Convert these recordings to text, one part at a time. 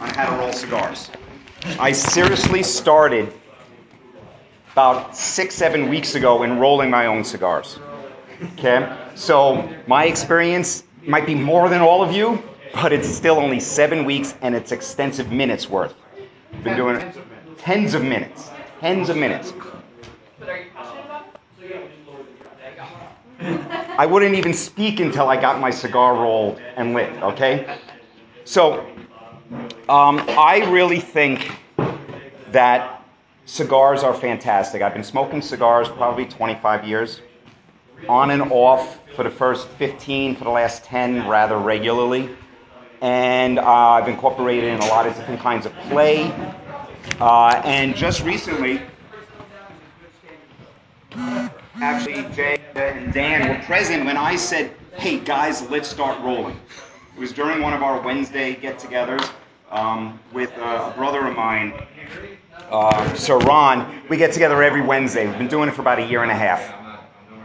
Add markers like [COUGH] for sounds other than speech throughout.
on how to roll cigars. I seriously started about six, seven weeks ago in rolling my own cigars. Okay? So my experience might be more than all of you, but it's still only seven weeks and it's extensive minutes worth. Been doing it tens of minutes. Tens of minutes. I wouldn't even speak until I got my cigar rolled and lit, okay? So, um, I really think that cigars are fantastic. I've been smoking cigars probably 25 years, on and off for the first 15, for the last 10 rather regularly. And uh, I've incorporated in a lot of different kinds of play. Uh, and just recently, actually, Jay and Dan were present when I said, hey guys, let's start rolling. It was during one of our Wednesday get togethers um, with uh, a brother of mine, uh, Sir Ron. We get together every Wednesday. We've been doing it for about a year and a half.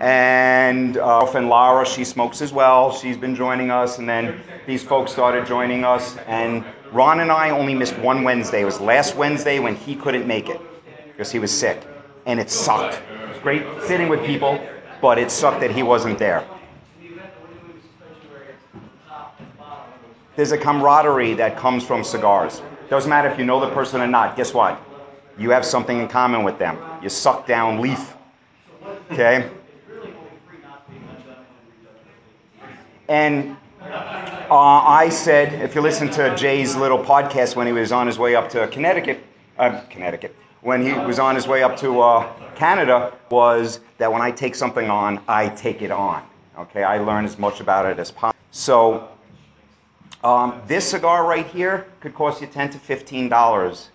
And uh, and Lara, she smokes as well. She's been joining us, and then these folks started joining us. And Ron and I only missed one Wednesday. It was last Wednesday when he couldn't make it because he was sick, and it sucked. It great sitting with people, but it sucked that he wasn't there. There's a camaraderie that comes from cigars. Doesn't matter if you know the person or not. Guess what? You have something in common with them. You suck down leaf. Okay? And uh, I said, if you listen to Jay's little podcast when he was on his way up to Connecticut, uh, Connecticut, when he was on his way up to uh, Canada, was that when I take something on, I take it on. Okay, I learn as much about it as possible. So um, this cigar right here could cost you ten to fifteen dollars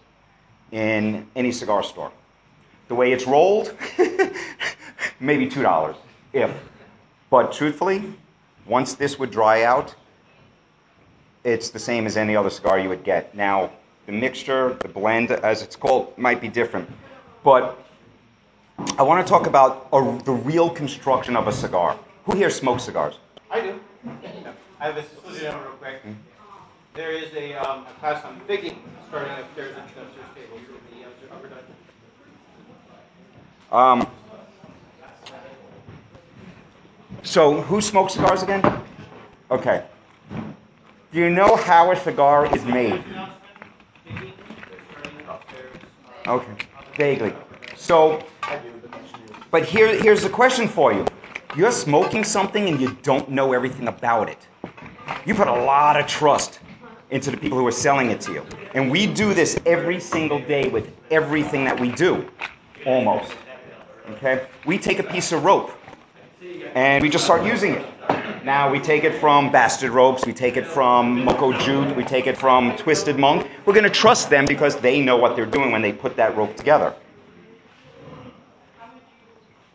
in any cigar store. The way it's rolled, [LAUGHS] maybe two dollars, if. But truthfully, once this would dry out, it's the same as any other cigar you would get. Now, the mixture, the blend, as it's called, might be different. But I want to talk about a, the real construction of a cigar. Who here smokes cigars? I do. [LAUGHS] I have a studio real quick. There is a, um, a class on figging starting upstairs at the upstairs tables in the upper dungeon. Um, so, who smokes cigars again? Okay. Do you know how a cigar is made? Okay, vaguely. So, but here, here's the question for you. You're smoking something and you don't know everything about it. You put a lot of trust into the people who are selling it to you. And we do this every single day with everything that we do, almost. Okay? We take a piece of rope and we just start using it. Now we take it from Bastard Ropes, we take it from Moko Jute, we take it from Twisted Monk. We're going to trust them because they know what they're doing when they put that rope together.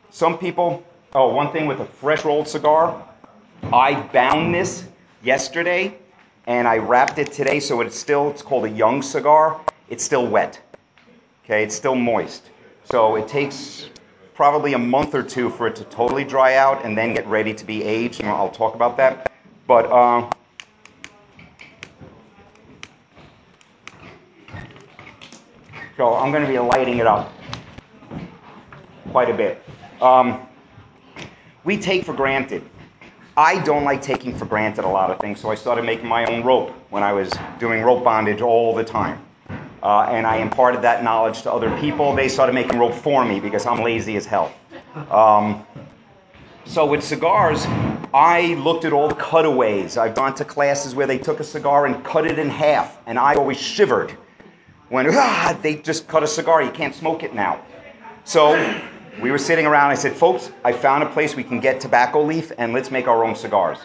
Some people, oh, one thing with a fresh rolled cigar, I bound this yesterday and I wrapped it today so it's still, it's called a young cigar. It's still wet. Okay, it's still moist. So it takes probably a month or two for it to totally dry out and then get ready to be aged, and I'll talk about that. But uh, so I'm going to be lighting it up quite a bit. Um, we take for granted. I don't like taking for granted a lot of things, so I started making my own rope when I was doing rope bondage all the time. Uh, and I imparted that knowledge to other people. They started making rope for me because I'm lazy as hell. Um, so with cigars, I looked at all the cutaways. I've gone to classes where they took a cigar and cut it in half, and I always shivered when [LAUGHS] ah, they just cut a cigar. You can't smoke it now. So we were sitting around. I said, folks, I found a place we can get tobacco leaf, and let's make our own cigars.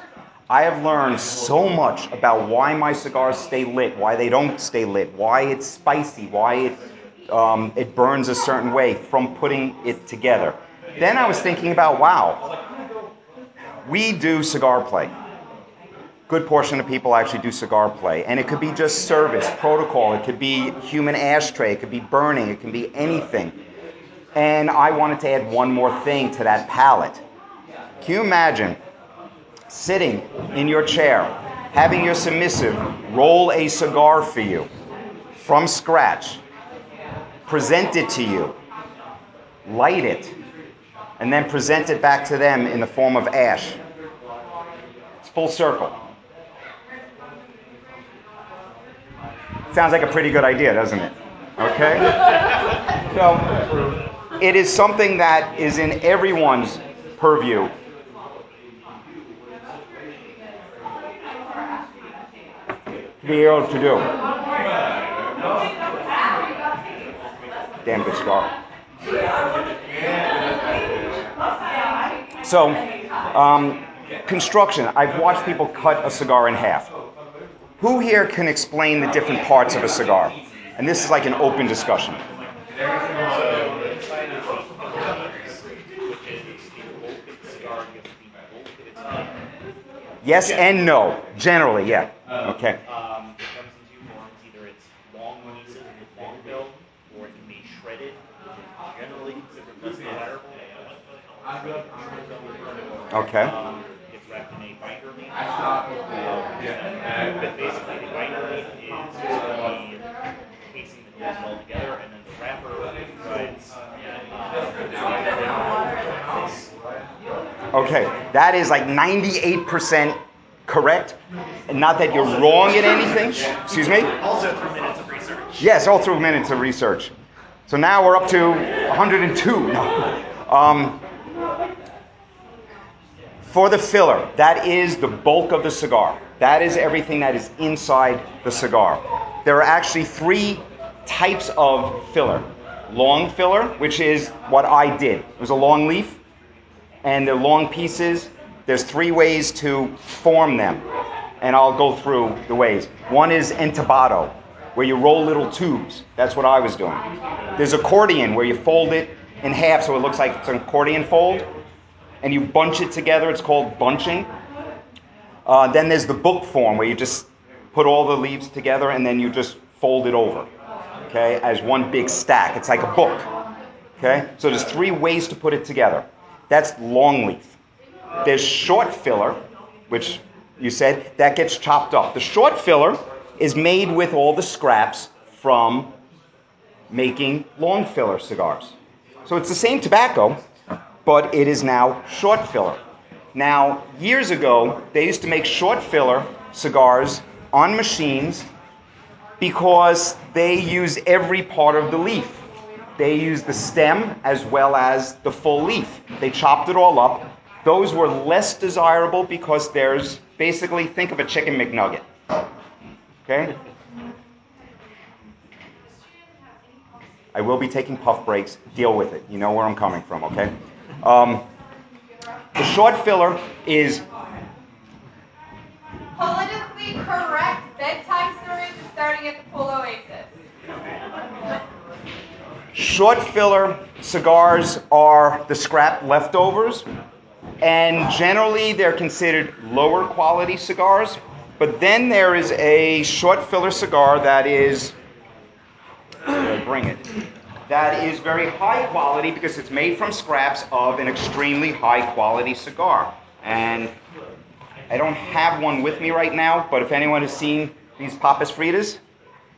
I have learned so much about why my cigars stay lit, why they don't stay lit, why it's spicy, why it, um, it burns a certain way from putting it together. Then I was thinking about wow, we do cigar play. Good portion of people actually do cigar play. And it could be just service, protocol, it could be human ashtray, it could be burning, it can be anything. And I wanted to add one more thing to that palette. Can you imagine sitting in your chair, having your submissive roll a cigar for you, from scratch, present it to you, light it, and then present it back to them in the form of ash. It's full circle. Sounds like a pretty good idea, doesn't it? Okay? [LAUGHS] So, it is something that is in everyone's purview. To be able to do. Damn good scar. So, um, construction. I've watched people cut a cigar in half. Who here can explain the different parts of a cigar? And this is like an open discussion. Yes and no. Generally, yeah. Okay. Um, it comes in two forms. Either it's long pieces with long bill, or it can be shredded, which is generally considered less desirable. Okay. Um, it's wrapped in a binder leaf. Um, but basically, the binder leaf is the casing that holds it all together, and then the wrapper provides Okay. That is like 98% correct. And not that you're wrong in anything. Excuse me? also through minutes of research. Yes, all through minutes of research. So now we're up to 102. No. Um, for the filler, that is the bulk of the cigar. That is everything that is inside the cigar. There are actually three types of filler. Long filler, which is what I did. It was a long leaf, and they're long pieces. There's three ways to form them, and I'll go through the ways. One is entubado, where you roll little tubes. That's what I was doing. There's accordion, where you fold it in half so it looks like it's an accordion fold, and you bunch it together. It's called bunching. Uh, then there's the book form, where you just put all the leaves together and then you just fold it over, okay, as one big stack. It's like a book, okay. So there's three ways to put it together. That's long leaf. There's short filler, which you said that gets chopped up. The short filler is made with all the scraps from making long filler cigars. So it's the same tobacco, but it is now short filler. Now, years ago, they used to make short filler cigars on machines because they use every part of the leaf. They use the stem as well as the full leaf. They chopped it all up. Those were less desirable because there's basically, think of a chicken McNugget. Okay? I will be taking puff breaks. Deal with it. You know where I'm coming from, okay? Um, the short filler is Politically correct bedtime stories starting at the Pool Oasis. Short filler cigars are the scrap leftovers, and generally they're considered lower quality cigars. But then there is a short filler cigar that is, bring it? That is very high quality because it's made from scraps of an extremely high quality cigar. And I don't have one with me right now, but if anyone has seen these Papas Fritas,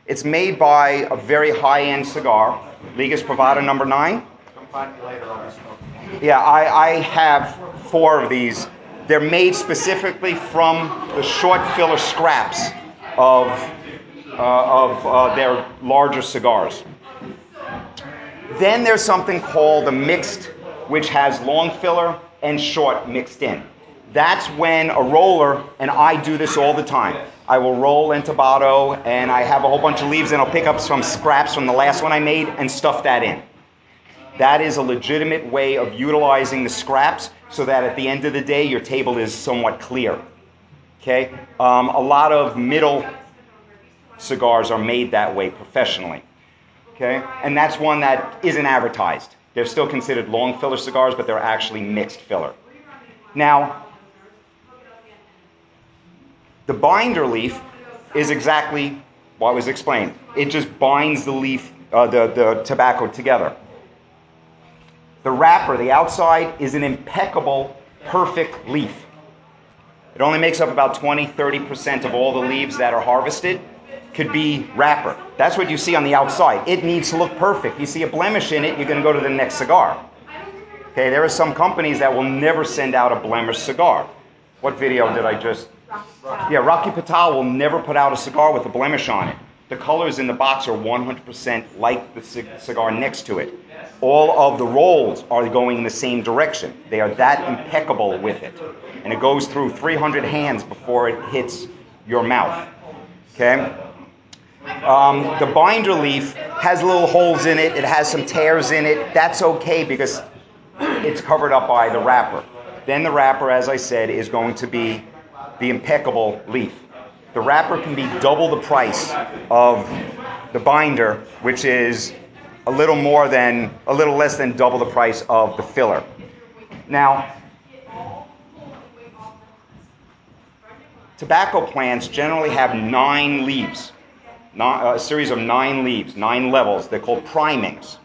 it's made by a very high-end cigar, Ligas Privada number nine. Yeah, I, I have four of these. They're made specifically from the short filler scraps of, uh, of uh, their larger cigars. Then there's something called a mixed, which has long filler and short mixed in. That's when a roller, and I do this all the time. I will roll entubado, and I have a whole bunch of leaves, and I'll pick up some scraps from the last one I made and stuff that in. That is a legitimate way of utilizing the scraps so that at the end of the day, your table is somewhat clear. Okay? Um, a lot of middle cigars are made that way professionally. Okay? And that's one that isn't advertised. They're still considered long filler cigars, but they're actually mixed filler. Now, the binder leaf is exactly what was explained. It just binds the leaf, uh, the, the tobacco together. The wrapper, the outside, is an impeccable, perfect leaf. It only makes up about 20, 30% of all the leaves that are harvested. could be wrapper. That's what you see on the outside. It needs to look perfect. You see a blemish in it, you're going to go to the next cigar. Okay, there are some companies that will never send out a blemished cigar. What video did I just? Yeah, Rocky Patel will never put out a cigar with a blemish on it. The colors in the box are 100% like the cigar next to it. All of the rolls are going in the same direction. They are that impeccable with it. And it goes through 300 hands before it hits your mouth. Okay? Um, the binder leaf has little holes in it, it has some tears in it. That's okay because it's covered up by the wrapper. Then the wrapper, as I said, is going to be the impeccable leaf. The wrapper can be double the price of the binder, which is a little more than, a little less than double the price of the filler. Now, tobacco plants generally have nine leaves, uh, a series of nine leaves, nine levels. They're called primings.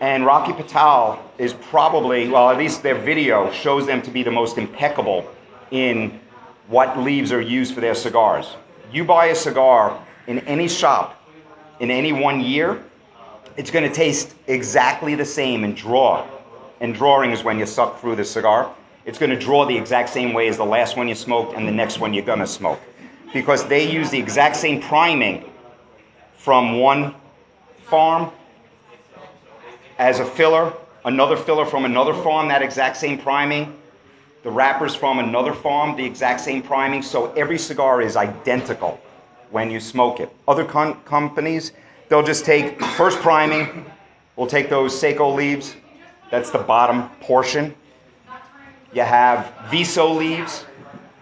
And Rocky Patel is probably, well, at least their video shows them to be the most impeccable in what leaves are used for their cigars. You buy a cigar in any shop in any one year, it's going to taste exactly the same and draw. And drawing is when you suck through the cigar. It's going to draw the exact same way as the last one you smoked and the next one you're going to smoke. Because they use the exact same priming from one farm as a filler, another filler from another farm, that exact same priming, the wrappers from another farm, the exact same priming. So every cigar is identical when you smoke it. Other con- companies, they'll just take first priming, we'll take those Seco leaves, that's the bottom portion. You have Viso leaves,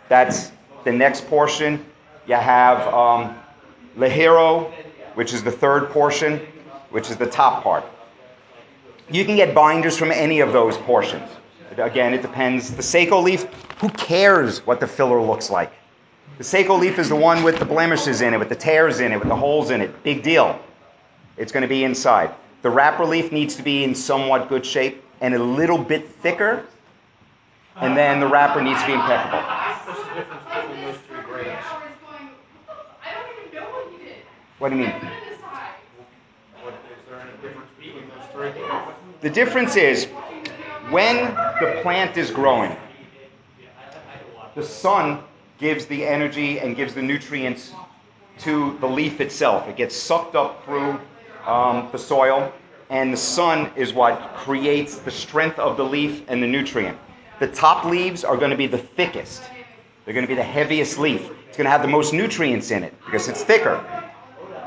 that's the next portion. You have um, Ligero, which is the third portion, which is the top part. You can get binders from any of those portions. Again, it depends. The Seco leaf, who cares what the filler looks like? The Seco leaf is the one with the blemishes in it, with the tears in it, with the holes in it. Big deal. It's going to be inside. The wrapper leaf needs to be in somewhat good shape and a little bit thicker, and then the wrapper needs to be impeccable. What's the difference between those three grades? What do you mean? What, is there any difference between those three? The difference is when the plant is growing, the sun gives the energy and gives the nutrients to the leaf itself. It gets sucked up through um, the soil, and the sun is what creates the strength of the leaf and the nutrient. The top leaves are going to be the thickest. They're going to be the heaviest leaf. It's going to have the most nutrients in it because it's thicker.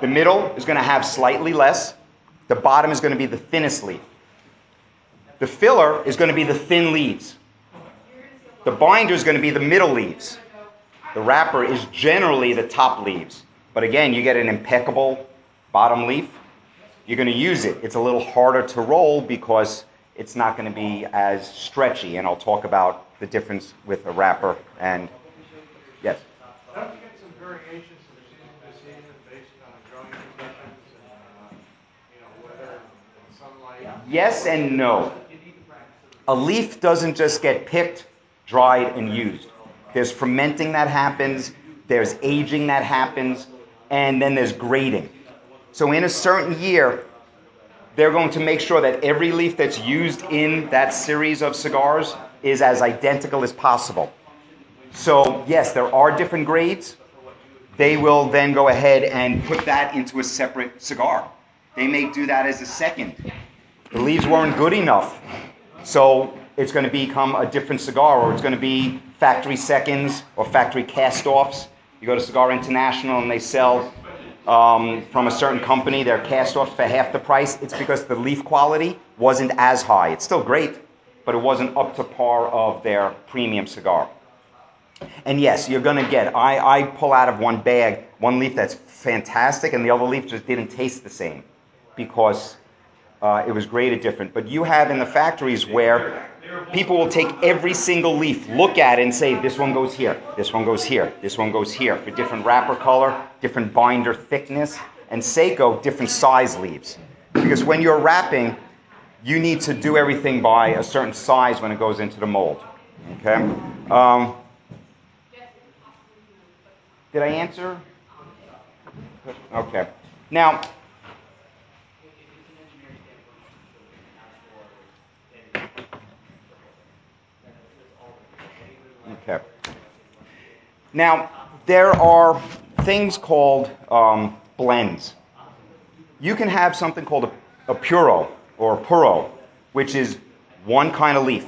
The middle is going to have slightly less. The bottom is going to be the thinnest leaf. The filler is going to be the thin leaves. The binder is going to be the middle leaves. The wrapper is generally the top leaves. But again, you get an impeccable bottom leaf. You're going to use it. It's a little harder to roll because it's not going to be as stretchy. And I'll talk about the difference with a wrapper and yes. Don't you get some variations from season to season based on growing conditions and, uh, you know, weather and sunlight? Yes and no. A leaf doesn't just get picked, dried, and used. There's fermenting that happens, there's aging that happens, and then there's grading. So, in a certain year, they're going to make sure that every leaf that's used in that series of cigars is as identical as possible. So, yes, there are different grades. They will then go ahead and put that into a separate cigar. They may do that as a second. The leaves weren't good enough, so it's going to become a different cigar, or it's going to be factory seconds or factory cast offs. You go to Cigar International and they sell um, from a certain company their cast offs for half the price. It's because the leaf quality wasn't as high. It's still great, but it wasn't up to par of their premium cigar. And yes, you're going to get, I, I pull out of one bag one leaf that's fantastic, and the other leaf just didn't taste the same because uh, it was graded different. But you have in the factories where people will take every single leaf, look at it, and say, this one goes here, this one goes here, this one goes here, for different wrapper color, different binder thickness, and Seco, different size leaves. Because when you're wrapping, you need to do everything by a certain size when it goes into the mold. Okay? Um, did I answer Okay. Now, okay. Now, there are things called um, blends. You can have something called a, a puro or a puro, which is one kind of leaf.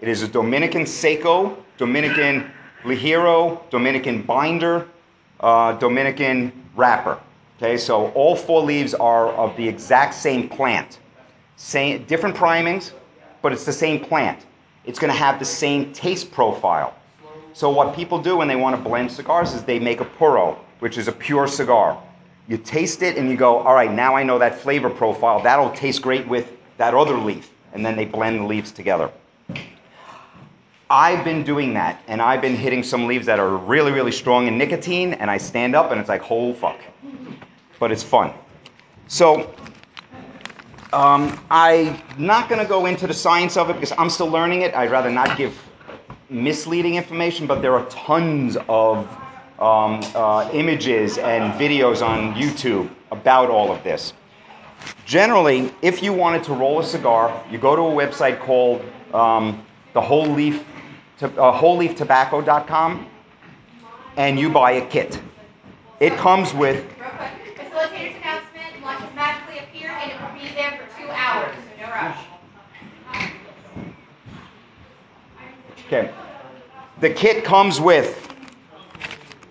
It is a Dominican seco, Dominican ligero, Dominican binder, uh, Dominican wrapper. Okay, so all four leaves are of the exact same plant. Same, different primings, but it's the same plant. It's going to have the same taste profile. So what people do when they want to blend cigars is they make a puro, which is a pure cigar. You taste it and you go, all right, now I know that flavor profile. That'll taste great with that other leaf. And then they blend the leaves together. I've been doing that, and I've been hitting some leaves that are really, really strong in nicotine, and I stand up and it's like, whole fuck. But it's fun. So, um, I'm not going to go into the science of it because I'm still learning it. I'd rather not give misleading information, but there are tons of um, uh, images and videos on YouTube about all of this. Generally, if you wanted to roll a cigar, you go to a website called um, the Whole Leaf, to, uh, WholeLeafTobacco.com, and you buy a kit. It comes with Real quick, facilitator's announcement, lunch has magically appeared and it will be there for two hours, no rush. Okay. The kit comes with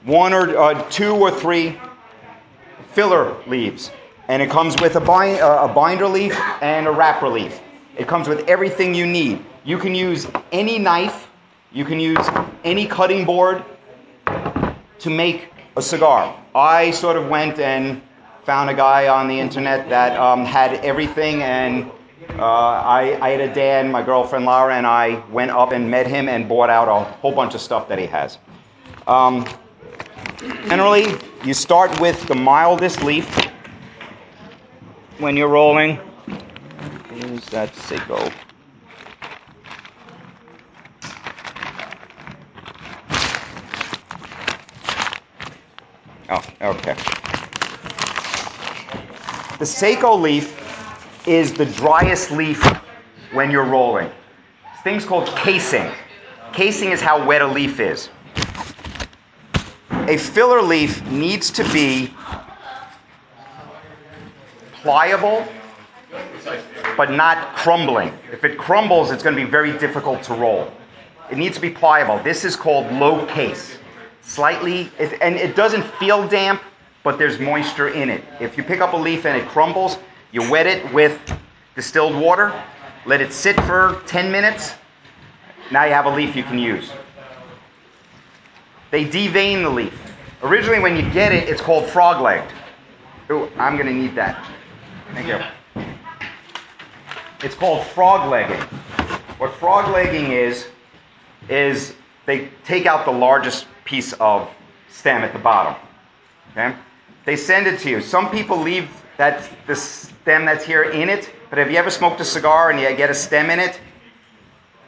one or uh, two or three filler leaves, and it comes with a, bind, uh, a binder leaf and a wrapper leaf. It comes with everything you need. You can use any knife, you can use any cutting board to make a cigar. I sort of went and found a guy on the internet that um, had everything, and uh, I, I had a Dan, my girlfriend Laura, and I went up and met him and bought out a whole bunch of stuff that he has. Um, generally, you start with the mildest leaf when you're rolling. Where's that Seco? Oh, okay. The Seco leaf is the driest leaf when you're rolling. This thing's called casing. Casing is how wet a leaf is. A filler leaf needs to be pliable but not crumbling. If it crumbles, it's going to be very difficult to roll. It needs to be pliable. This is called low case. Slightly, and it doesn't feel damp, but there's moisture in it. If you pick up a leaf and it crumbles, you wet it with distilled water, let it sit for 10 minutes. Now you have a leaf you can use. They devein the leaf. Originally, when you get it, it's called frog legged. Ooh, I'm going to need that. Thank you. It's called frog legging. What frog legging is, is they take out the largest piece of stem at the bottom. Okay? They send it to you. Some people leave that the stem that's here in it, but have you ever smoked a cigar and you get a stem in it?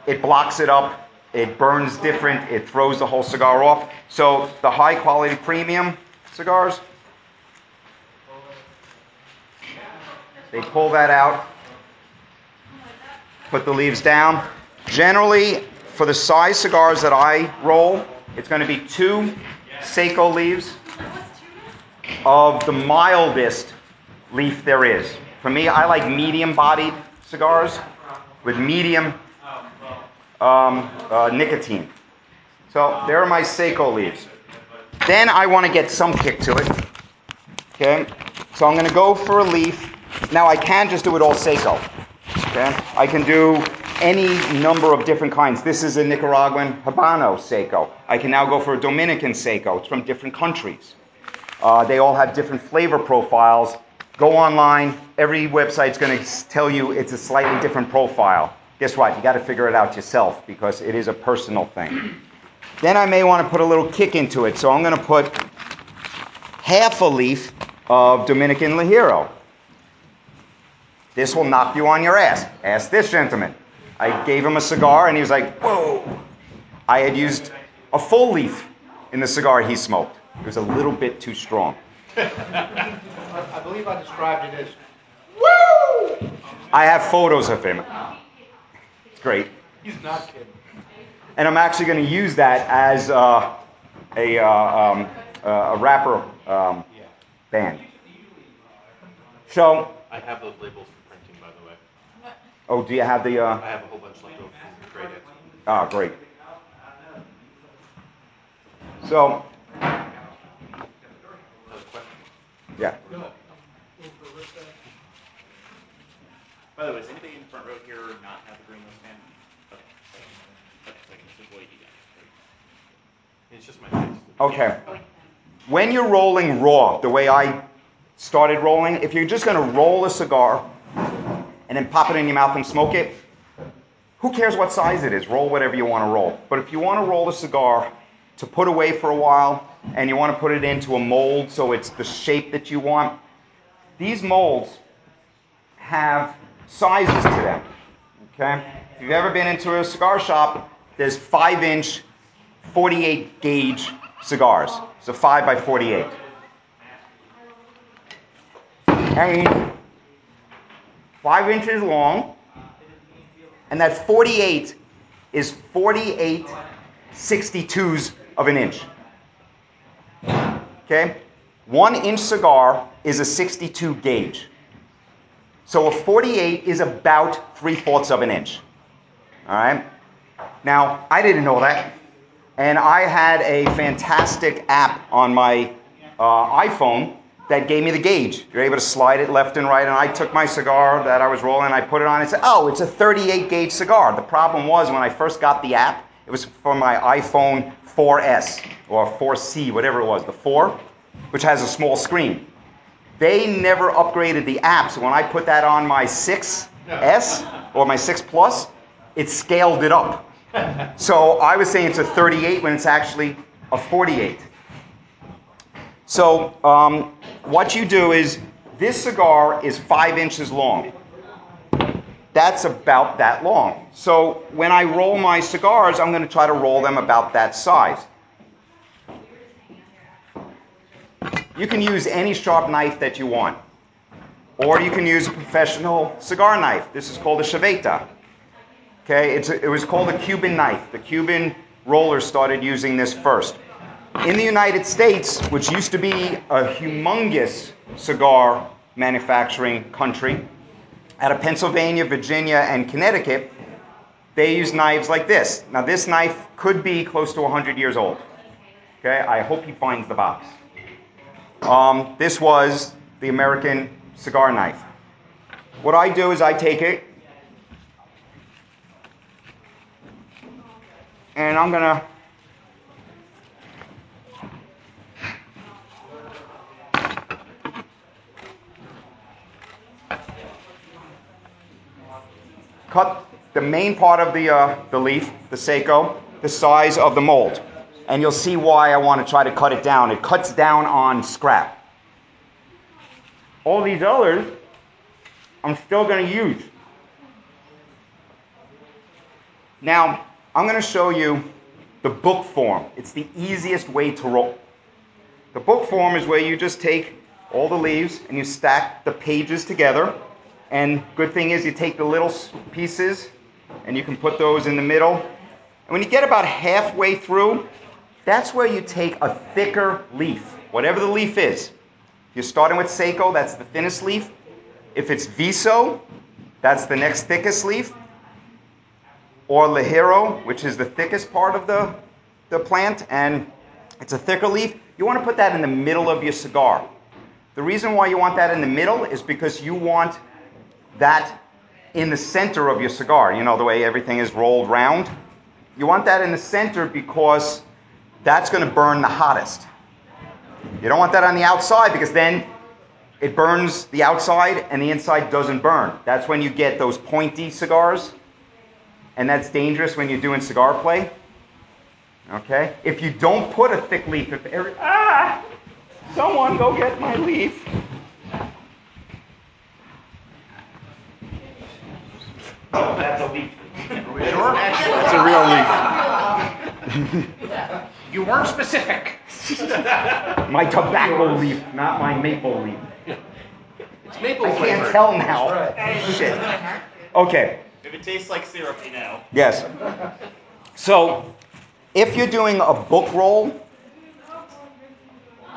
It blocks it up, it burns different, it throws the whole cigar off. So the high quality premium cigars, they pull that out, put the leaves down. Generally, for the size cigars that I roll, it's going to be two Seco leaves of the mildest leaf there is. For me, I like medium bodied cigars with medium um, uh, nicotine. So there are my Seco leaves. Then I want to get some kick to it. Okay? So I'm going to go for a leaf. Now I can just do it all Seco. Okay? I can do any number of different kinds. This is a Nicaraguan Habano Seco. I can now go for a Dominican Seco. It's from different countries. Uh, they all have different flavor profiles. Go online. Every website's going to tell you it's a slightly different profile. Guess what? You got to figure it out yourself because it is a personal thing. Then I may want to put a little kick into it. So I'm going to put half a leaf of Dominican Ligero. This will knock you on your ass. Ask this gentleman. I gave him a cigar and he was like, whoa. I had used a full leaf in the cigar he smoked. It was a little bit too strong. [LAUGHS] I believe I described it as, woo. I have photos of him. It's great. he's not kidding. And I'm actually going to use that as uh, a, uh, um, uh, a rapper um, Yeah. band. So, I have those labels for printing, by the way. oh, do you have the? I Uh, have a whole bunch left over from Great X. great. So, Another question? Yeah. By the way, does anybody in the front row here not have a green wristband? Okay, okay, so I can just avoid you guys. It's just my face. Okay. When you're rolling raw, the way I started rolling, if you're just going to roll a cigar and then pop it in your mouth and smoke it, who cares what size it is? Roll whatever you want to roll. But if you want to roll a cigar to put away for a while and you want to put it into a mold so it's the shape that you want, these molds have sizes to them. Okay? If you've ever been into a cigar shop, there's 5 inch 48 gauge cigars. So 5 by 48. And 5 inches long. And that 48 is 48 62s of an inch. Okay? One inch cigar is a 62 gauge. So a 48 is about three fourths of an inch. All right? Now, I didn't know that. And I had a fantastic app on my uh, iPhone that gave me the gauge. You're able to slide it left and right. And I took my cigar that I was rolling, I put it on, and said, oh, it's a 38 gauge cigar. The problem was when I first got the app, it was for my iPhone 4S or 4C, whatever it was, the 4, which has a small screen. They never upgraded the app, so when I put that on my 6S or my 6 Plus, it scaled it up. [LAUGHS] So I was saying it's a 38 when it's actually a 48. So um, what you do is this cigar is five inches long. That's about that long. So when I roll my cigars, I'm going to try to roll them about that size. You can use any sharp knife that you want. Or you can use a professional cigar knife. This is called a chaveta. Okay, a, it was called a Cuban knife. The Cuban rollers started using this first. In the United States, which used to be a humongous cigar manufacturing country, out of Pennsylvania, Virginia, and Connecticut, they use knives like this. Now, this knife could be close to 100 years old. Okay, I hope he finds the box. Um, this was the American cigar knife. What I do is I take it and I'm gonna cut the main part of the, uh, the leaf, the Seco, the size of the mold. And you'll see why I want to try to cut it down. It cuts down on scrap. All these others, I'm still going to use. Now, I'm going to show you the book form. It's the easiest way to roll. The book form is where you just take all the leaves and you stack the pages together. And good thing is you take the little pieces and you can put those in the middle. And when you get about halfway through, that's where you take a thicker leaf, whatever the leaf is. If you're starting with Seco, that's the thinnest leaf. If it's Viso, that's the next thickest leaf. Or Ligero, which is the thickest part of the, the plant, and it's a thicker leaf. You want to put that in the middle of your cigar. The reason why you want that in the middle is because you want that in the center of your cigar. You know, the way everything is rolled round. You want that in the center because that's going to burn the hottest. You don't want that on the outside because then it burns the outside and the inside doesn't burn. That's when you get those pointy cigars. And that's dangerous when you're doing cigar play. Okay? If you don't put a thick leaf, if every, ah, someone go get my leaf. Oh, that's a leaf. Sure? That's a real leaf. [LAUGHS] You weren't specific. [LAUGHS] my tobacco leaf, not my maple leaf. It's maple I flavor. can't tell now. Shit. Okay. If it tastes like syrup, you know. Yes. So, if you're doing a book roll,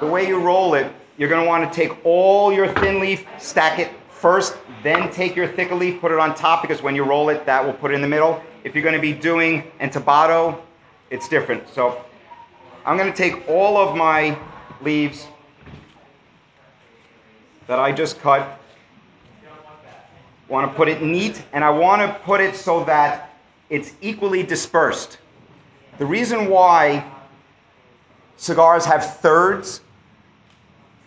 the way you roll it, you're going to want to take all your thin leaf, stack it first, then take your thicker leaf, put it on top because when you roll it, that will put it in the middle. If you're going to be doing entubado, it's different. So, I'm going to take all of my leaves that I just cut want to put it neat, and I want to put it so that it's equally dispersed. The reason why cigars have thirds,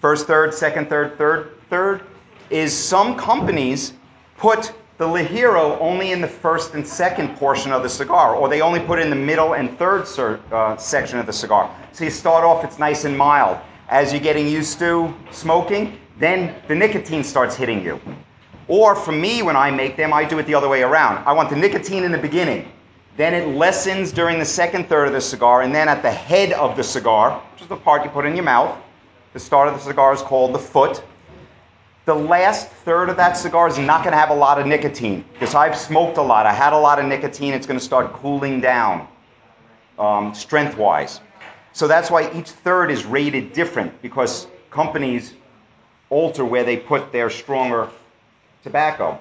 first third, second third, third third, is some companies put the Ligero only in the first and second portion of the cigar, or they only put it in the middle and third uh, section of the cigar. So you start off, it's nice and mild. As you're getting used to smoking, then the nicotine starts hitting you. Or for me, when I make them, I do it the other way around. I want the nicotine in the beginning. Then it lessens during the second third of the cigar, and then at the head of the cigar, which is the part you put in your mouth, the start of the cigar is called the foot. The last third of that cigar is not going to have a lot of nicotine because I've smoked a lot. I had a lot of nicotine. It's going to start cooling down um, strength wise. So that's why each third is rated different because companies alter where they put their stronger tobacco.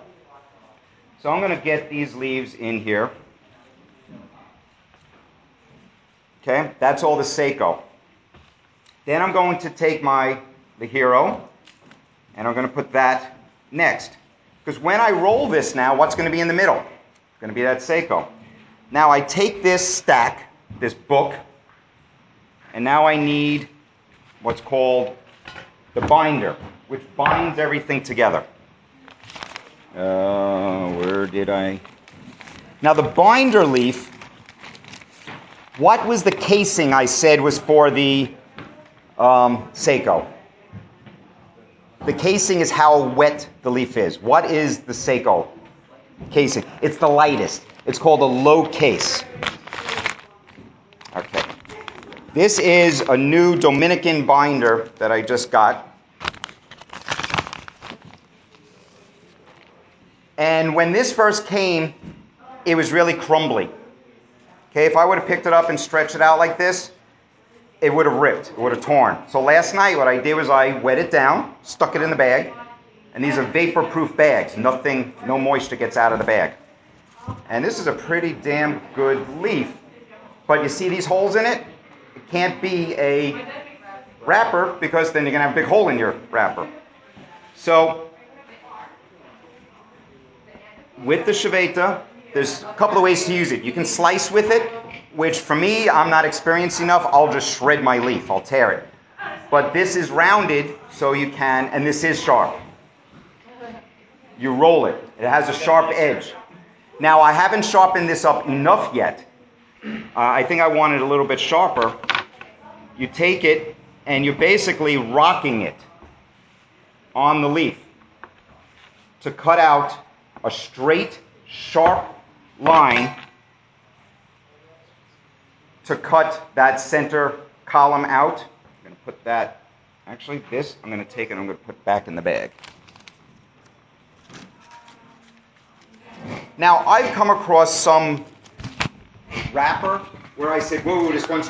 So I'm going to get these leaves in here. Okay, that's all the Seco. Then I'm going to take my Ligero and I'm going to put that next. Because when I roll this now, what's going to be in the middle? It's going to be that Seco. Now I take this stack, this book, and now I need what's called the binder, which binds everything together. Uh, where did I? Now, the binder leaf, what was the casing I said was for the um, Seco? The casing is how wet the leaf is. What is the Seco casing? It's the lightest. It's called a low case. Okay. This is a new Dominican binder that I just got. And when this first came, it was really crumbly. Okay, if I would have picked it up and stretched it out like this, it would have ripped, it would have torn. So last night, what I did was I wet it down, stuck it in the bag, and these are vapor proof bags. Nothing, no moisture gets out of the bag. And this is a pretty damn good leaf. But you see these holes in it? It can't be a wrapper because then you're to have a big hole in your wrapper. So with the Chaveta, there's a couple of ways to use it. You can slice with it, which for me, I'm not experienced enough. I'll just shred my leaf, I'll tear it. But this is rounded, so you can, and this is sharp. You roll it, it has a sharp edge. Now, I haven't sharpened this up enough yet. Uh, I think I want it a little bit sharper. You take it, and you're basically rocking it on the leaf to cut out a straight, sharp line to cut that center column out. I'm going to put that, actually, this I'm going to take and I'm going to put back in the bag. Now, I've come across some wrapper where I said, whoa, this one's